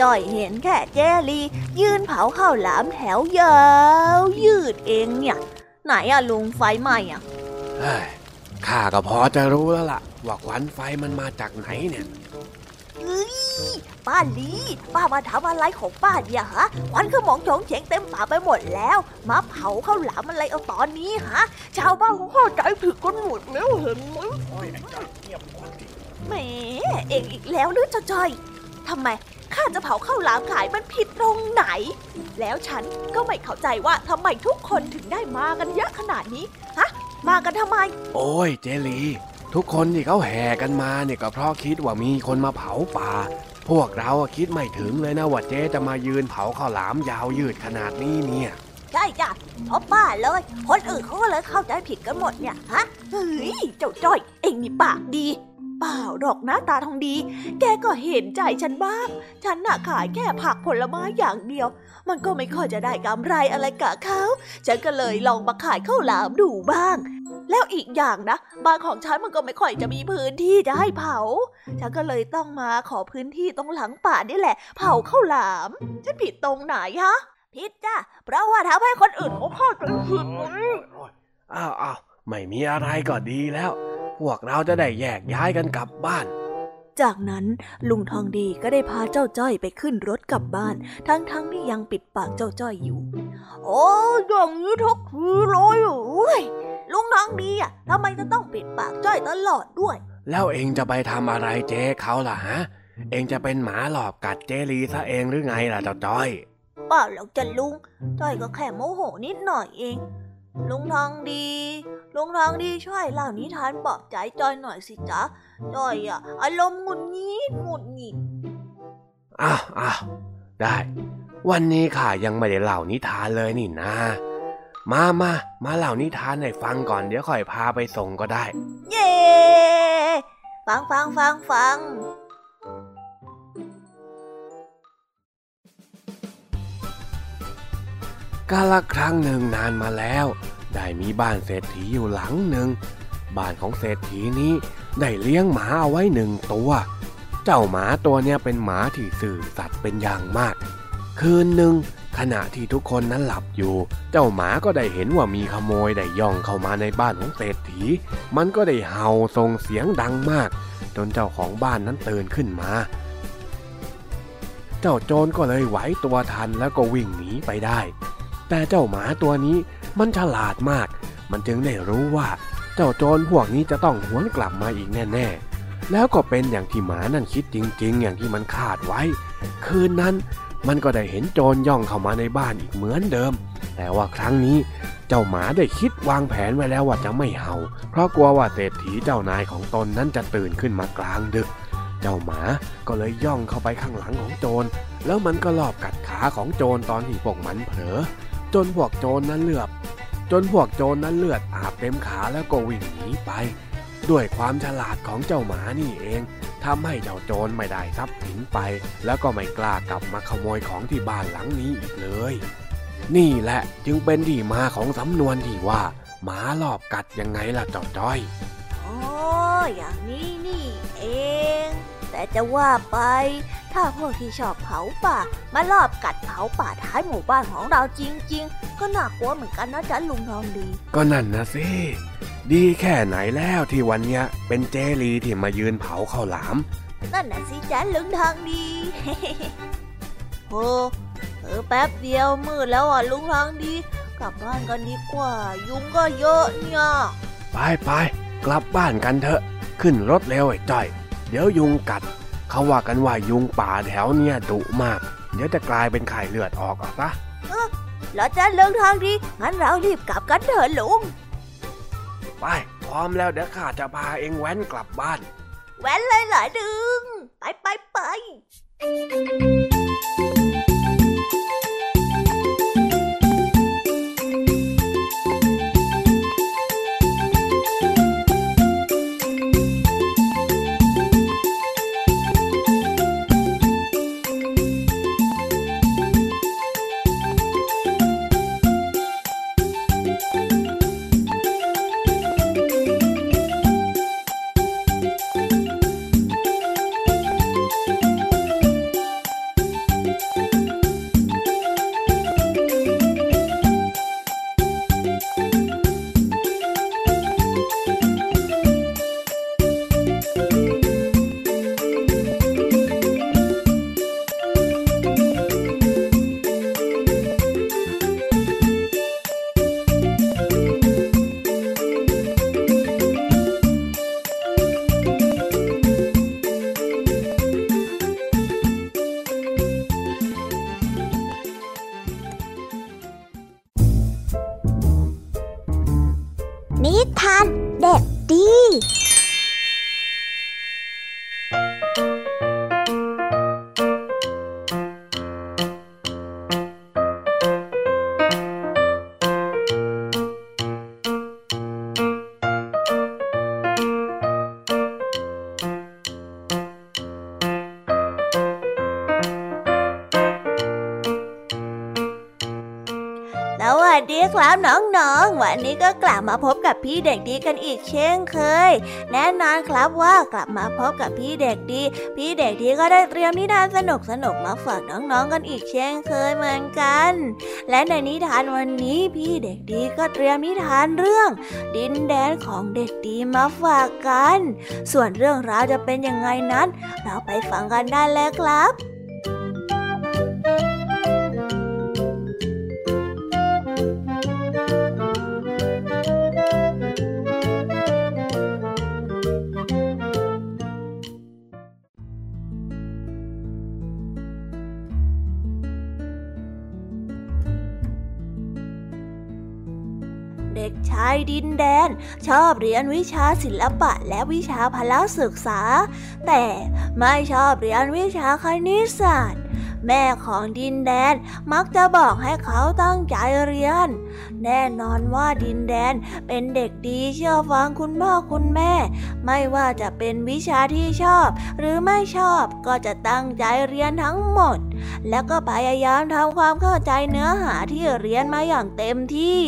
จ้อยเห็นแค่เจลียืนเผาข้าวหลามแถวยาวยืดเองเนี่ย ไหนอะลุงไฟไหม้อะเฮ้ยข้าก็พอจะรู้แล้วล่ะ ว่าควันไฟมันมาจากไหนเนี่ยเฮ้ยป้าลีป้ามาทำอะไรของป้าเนี่ยฮะควันขโมงโฉงเฉงเต็มป่าไปหมดแล้ว มาเผาข้าวหลามอะไรเอาตอนนี้ฮะ ชาวบ้านเขาเข้าใจผิดกันหมดแล้วเห็นไหมแหมเองอีกแล้วหรือจะจอย ทำไมข้าจะเผาข้าวหลามขายมันผิดตรงไหน แล้วฉันก็ไม่เข้าใจว่าทำไมทุกคนถึงได้มากันเยอะขนาดนี้ ฮะ มากันทำไม โอ้ยเจลี ทุกคนที่เขาแห่กันมาเนี่ยก็เพราะคิดว่ามีคนมาเผาป่า พวกเราอะคิดไม่ถึงเลยนะว่าเจ๊จะมายืนเผาข้าวหลามยาวยืดขนาดนี้เนี่ยใช่จ้ะเพราะป้าเลย คนอื่นเขาก็เลยเข้าใจผิดกันหมดเนี่ย ฮะ เฮ้ย เจ้าจ้อย เอ็งนี่ปากดี เปล่าดอกหน้าตาทองดี แกก็เห็นใจฉันบ้าง ฉันน่ะขายแค่ผักผลไม้อย่างเดียว มันก็ไม่ค่อยจะได้กำไรอะไรกับเขา ฉันก็เลยลองมาขายข้าวหลามดูบ้าง แล้วอีกอย่างนะ บ้านของฉันมันก็ไม่ค่อยจะมีพื้นที่จะให้เผา ฉันก็เลยต้องมาขอพื้นที่ตรงหลังป่านี่แหละ เผาข้าวหลาม ฉันผิดตรงไหนฮะ ผิดจ้ะ เพราะว่าทำให้คนอื่นเขาเข้าใจผิดอ้าวอ้าวไม่มีอะไรก็ดีแล้ว พวกเราจะได้แยกย้ายกันกลับบ้าน จากนั้นลุงทองดีก็ได้พาเจ้าจ้อยไปขึ้นรถกลับบ้าน ทั้งๆทที่ยังปิดปากเจ้าจ้อยอยู่ โอ้อย่างนี้ทุกทีเลยเหรอเว้ยลุงน้องดีอะทำไมจะต้องปิดปากจ้อยตลอดด้วย แล้วเองจะไปทำอะไรเจ๊เขาล่ะฮะ เองจะเป็นหมาหลอบกัดเจลีซะเองหรือไงล่ะเจ้าจ้อยเปล่าหรอกจ้ะลุงจ้อยก็แค่โมโหนิดหน่อยเอง ลุงทองดี ลุงทองดีช่วยเล่านิทานปลอบใจจ้อยหน่อยสิจ๊ะจ้อยอะอารมณ์หงุดหงิดหงุดหงิดอ้าวอ้าวได้ วันนี้ข้ายังไม่ได้เล่านิทานเลยนี่นะ มามามาเล่านิทานให้ฟังก่อนเดี๋ยวค่อยพาไปส่งก็ได้ เย้ฟังฟังฟังฟัง กาละครั้งหนึ่งนานมาแล้ว ได้มีบ้านเศรษฐีอยู่หลังหนึ่ง บ้านของเศรษฐีนี้ได้เลี้ยงหมาเอาไว้หนึ่งตัว เจ้าหมาตัวเนี้ยเป็นหมาที่สื่อสัตย์เป็นอย่างมาก คืนหนึ่งขณะที่ทุกคนนั้นหลับอยู่ เจ้าหมาก็ได้เห็นว่ามีขโมยได้ย่องเข้ามาในบ้านของเศรษฐี มันก็ได้เห่าส่งเสียงดังมาก จนเจ้าของบ้านนั้นตื่นขึ้นมา เจ้าโจรก็เลยไหวตัวทันแล้วก็วิ่งหนีไปได้ แต่เจ้าหมาตัวนี้มันฉลาดมาก มันจึงได้รู้ว่าเจ้าโจรพวกนี้จะต้องหวนกลับมาอีกแน่ๆ แล้วก็เป็นอย่างที่หมานั่นคิดจริง ๆ อย่างที่มันคาดไว้ คืนนั้นมันก็ได้เห็นโจรย่องเข้ามาในบ้านอีกเหมือนเดิม แต่ว่าครั้งนี้เจ้าหมาได้คิดวางแผนไว้แล้วว่าจะไม่เห่า เพราะกลัวว่าเศรษฐีเจ้านายของตนนั้นจะตื่นขึ้นมากลางดึก เจ้าหมาก็เลยย่องเข้าไปข้างหลังของโจร แล้วมันก็ลอบกัดขาของโจรตอนที่พวกมันเผลอ จนพวกโจรนั้นเลือบ จนพวกโจรนั้นเลือดอาบเต็มขาแล้วก็วิ่งหนีไป ด้วยความฉลาดของเจ้าหมานี่เองทำให้เจ้าโจรไม่ได้ทรัพย์สินไป แล้วก็ไม่กล้ากลับมาขโมยของที่บ้านหลังนี้อีกเลย นี่แหละจึงเป็นที่มาของสำนวนที่ว่า หมาลอบกัดยังไงล่ะเจ้าจ้อยอ๋ออย่างนี้นี่เอง แต่จะว่าไป ถ้าพวกที่ชอบเผาป่ามาลอบกัดเผาป่าท้ายหมู่บ้านของเราจริง ๆ ก็น่ากลัวเหมือนกันนะจ๊ะลุงทองดี ก็นั่นนะสิดีแค่ไหนแล้วที่วันเนี้ยเป็นเจลีที่มายืนเผาข้าวหลาม นั่นน่ะสิจ้าลุงทางดีโอ้เออแป๊บเดียวมืดแล้วอะลุงทางดี กลับบ้านกันดีกว่า ยุงก็เยอะเนี่ย ไปไปกลับบ้านกันเถอะ ขึ้นรถเร็วไอ้จ้อย เดี๋ยวยุงกัด เขาว่ากันว่ายุงป่าแถวเนี่ยดุมาก เดี๋ยวจะกลายเป็นไข่เลือดออกอะปะแล้วจ้าลุงทางดีงั้นเรารีบกลับกันเถอะลุง ไป พร้อมแล้วเดี๋ยวข้าจะพาเองแว้นกลับบ้าน แว้นเลยเหรอดึง ไปไปไป วันนี้ก็กลับมาพบกับพี่เด็กดีกันอีกเช่นเคย แน่นอนครับว่ากลับมาพบกับพี่เด็กดี พี่เด็กดีก็ได้เตรียมนิทานสนุกสนุกมาฝากน้องๆกันอีกเช่นเคยเหมือนกัน และในนิทานวันนี้พี่เด็กดีก็เตรียมนิทานเรื่อง ดินแดนของเด็กดีมาฝากกัน ส่วนเรื่องราวจะเป็นยังไงนั้น เราไปฟังกันได้เลยครับ ดินแดน ชอบเรียนวิชาศิลปะและวิชาพละศึกษา แต่ไม่ชอบเรียนวิชาคณิตศาสตร์ แม่ของดินแดนมักจะบอกให้เขาตั้งใจเรียน แน่นอนว่าดินแดนเป็นเด็กดีเชื่อฟังคุณพ่อคุณแม่ ไม่ว่าจะเป็นวิชาที่ชอบ หรือไม่ชอบก็จะตั้งใจเรียนทั้งหมด แล้วก็พยายามทำความเข้าใจเนื้อหาที่เรียนมาอย่างเต็มที่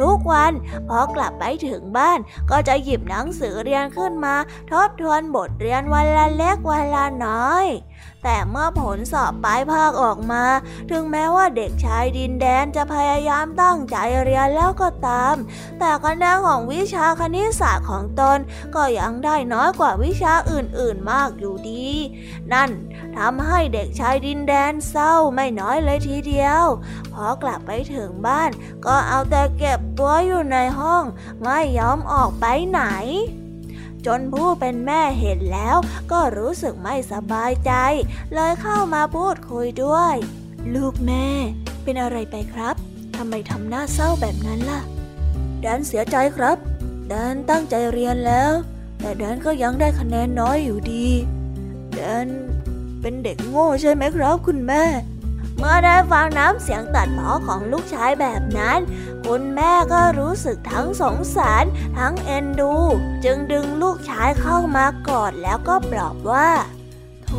ทุกวันพอกลับไปถึงบ้าน ก็จะหยิบหนังสือเรียนขึ้นมา ทบทวนบทเรียนวันละเล็กวันละน้อย แต่เมื่อผลสอบปลายภาคออกมา ถึงแม้ว่าเด็กชายดินแดนจะพยายามตั้งใจเรียนแล้วก็ตาม แต่คะแนนของวิชาคณิตศาสตร์ของตนก็ยังได้น้อยกว่าวิชาอื่นๆมากอยู่ดี นั่นทำให้เด็กชายดินแดนเศร้าไม่น้อยเลยทีเดียว พอกลับไปถึงบ้าน ก็เอาแต่เก็บ ตัวอยู่ในห้องไม่ยอมออกไปไหน จนผู้เป็นแม่เห็นแล้วก็รู้สึกไม่สบายใจ เลยเข้ามาพูดคุยด้วย ลูกแม่ เป็นอะไรไปครับทำไมทำหน้าเศร้าแบบนั้นล่ะแดนเสียใจครับแดนตั้งใจเรียนแล้ว แต่แดนก็ยังได้คะแนนน้อยอยู่ดีแดนเป็นเด็กโง่ใช่ไหมครับคุณแม่ เมื่อได้ฟังน้ำเสียงตัดพ้อของลูกชายแบบนั้น คุณแม่ก็รู้สึกทั้งสงสาร ทั้งเอ็นดู จึงดึงลูกชายเข้ามากอดแล้วก็ปลอบว่า โถ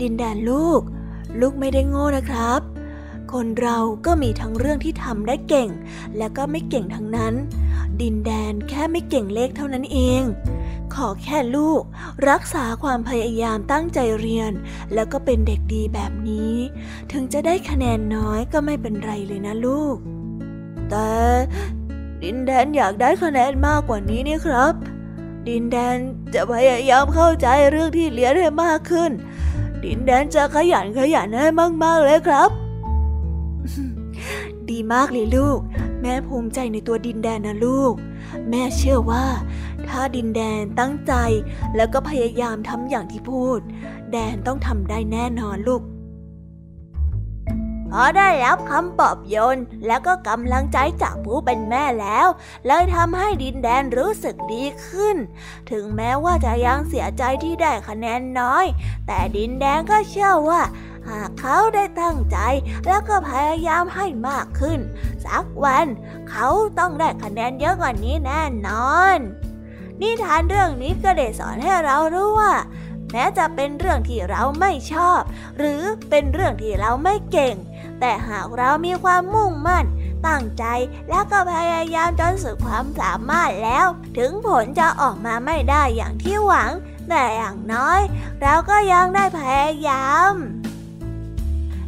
ดินแดนลูก ลูกไม่ได้โง่นะครับ คนเราก็มีทั้งเรื่องที่ทำได้เก่ง และก็ไม่เก่งทั้งนั้น ดินแดนแค่ไม่เก่งเลขเท่านั้นเอง ขอแค่ลูก รักษาความพยายามตั้งใจเรียน แล้วก็เป็นเด็กดีแบบนี้ ถึงจะได้คะแนนน้อยก็ไม่เป็นไรเลยนะลูก แต่ดินแดนอยากได้คะแนนมากกว่านี้นี่ครับ ดินแดนจะพยายามเข้าใจเรื่องที่เรียนให้มากขึ้น ดินแดนจะขยันขยันให้มากๆเลยครับ ดีมากเลยลูก แม่ภูมิใจในตัวดินแดนนะลูก แม่เชื่อว่า ถ้าดินแดนตั้งใจแล้วก็พยายามทำอย่างที่พูด แดนต้องทำได้แน่นอนลูก พอได้รับคำปลอบโยนแล้วก็กำลังใจจากผู้เป็นแม่แล้ว เลยทำให้ดินแดนรู้สึกดีขึ้น ถึงแม้ว่าจะยังเสียใจที่ได้คะแนนน้อย แต่ดินแดนก็เชื่อว่า หากเขาได้ตั้งใจแล้วก็พยายามให้มากขึ้น สักวัน เขาต้องได้คะแนนเยอะกว่านี้แน่นอน นิทานเรื่องนี้ก็ได้สอนให้เรารู้ว่าแม้จะเป็นเรื่องที่เราไม่ชอบ หรือเป็นเรื่องที่เราไม่เก่ง แต่หากเรามีความมุ่งมั่น ตั้งใจแล้วก็พยายามจนสุดความสามารถแล้ว ถึงผลจะออกมาไม่ได้อย่างที่หวัง แต่อย่างน้อย เราก็ยังได้พยายาม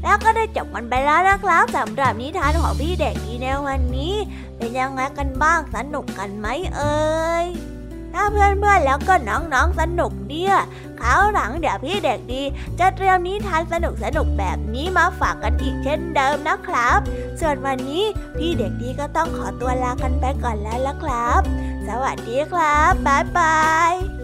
แล้วก็ได้จบกันไปแล้วนะครับสำหรับนิทานของพี่เด็กดีในวันนี้ เป็นยังไงกันบ้างสนุกกันไหมเอ่ย ถ้าเพื่อนๆแล้วก็น้องๆสนุกเนี่ยคราวหลังเดี๋ยวพี่เด็กดี จะเตรียมนิทานสนุกสนุกแบบนี้มาฝากกันอีกเช่นเดิมนะครับ ส่วนวันนี้พี่เด็กดีก็ต้องขอตัวลากันไปก่อนแล้วละครับ สวัสดีครับบ๊ายบาย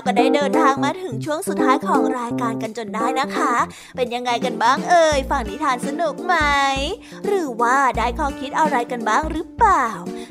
แล้วก็ได้เดินทางมาถึง ช่วงสุดท้ายของรายการกันจนได้นะคะ เป็นยังไงกันบ้างเอ่ยฝั่งนิทานสนุกไหม หรือว่าได้ข้อคิดอะไรกันบ้างหรือเปล่า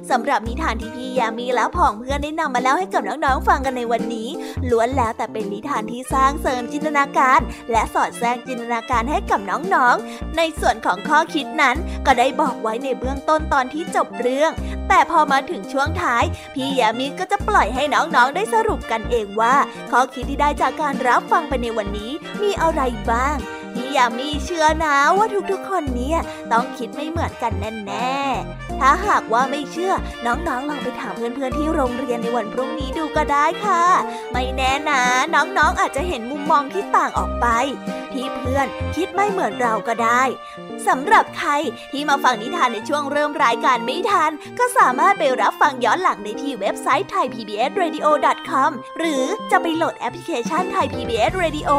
สำหรับนิทานที่พี่ยามีและผองเพื่อนได้นำมาเล่าให้กับน้องๆฟังกันในวันนี้ ล้วนแล้วแต่เป็นนิทานที่สร้างเสริมจินตนาการ และสอดแทรกจินตนาการให้กับน้องๆ ในส่วนของข้อคิดนั้นก็ได้บอกไว้ในเบื้องต้นตอนที่จบเรื่อง แต่พอมาถึงช่วงท้าย พี่ยามีก็จะปล่อยให้น้องๆได้สรุปกันเองว่า ข้อคิดที่ได้จากการรับฟังไปในวันนี้มีอะไรบ้างพี่ยามีเชื่อนะว่าทุกๆ คนเนี่ยต้องคิดไม่เหมือนกันแน่ๆ ถ้าหากว่าไม่เชื่อน้องๆลองไปถามเพื่อนๆที่โรงเรียนในวันพรุ่งนี้ดูก็ได้ค่ะ ไม่แน่นะน้องๆอาจจะเห็นมุมมองที่ต่างออกไป ที่เพื่อนคิดไม่เหมือนเราก็ได้ สำหรับใครที่มาฟังนิทานในช่วงเริ่มรายการไม่ทัน ก็สามารถไปรับฟังย้อนหลังได้ที่เว็บไซต์ thaipbsradio.com หรือจะไปโหลดแอปพลิเคชัน Thai PBS Radio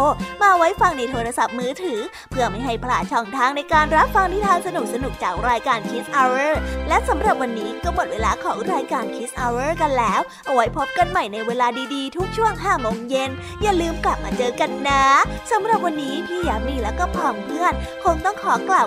มาไว้ฟังในโทรศัพท์มือถือ เพื่อไม่ให้พลาดช่องทางในการรับฟังนิทานสนุกๆจากรายการ Kids Hour และสำหรับวันนี้ก็หมดเวลาของรายการ Kids Hour กันแล้ว เอาไว้พบกันใหม่ในเวลาดีๆ ทุกช่วง5โมงเย็น อย่าลืมกลับมาเจอกันนะสำหรับวันนี้พี่ยามีและก็พ่อเพื่อน คงต้องขอกล่าว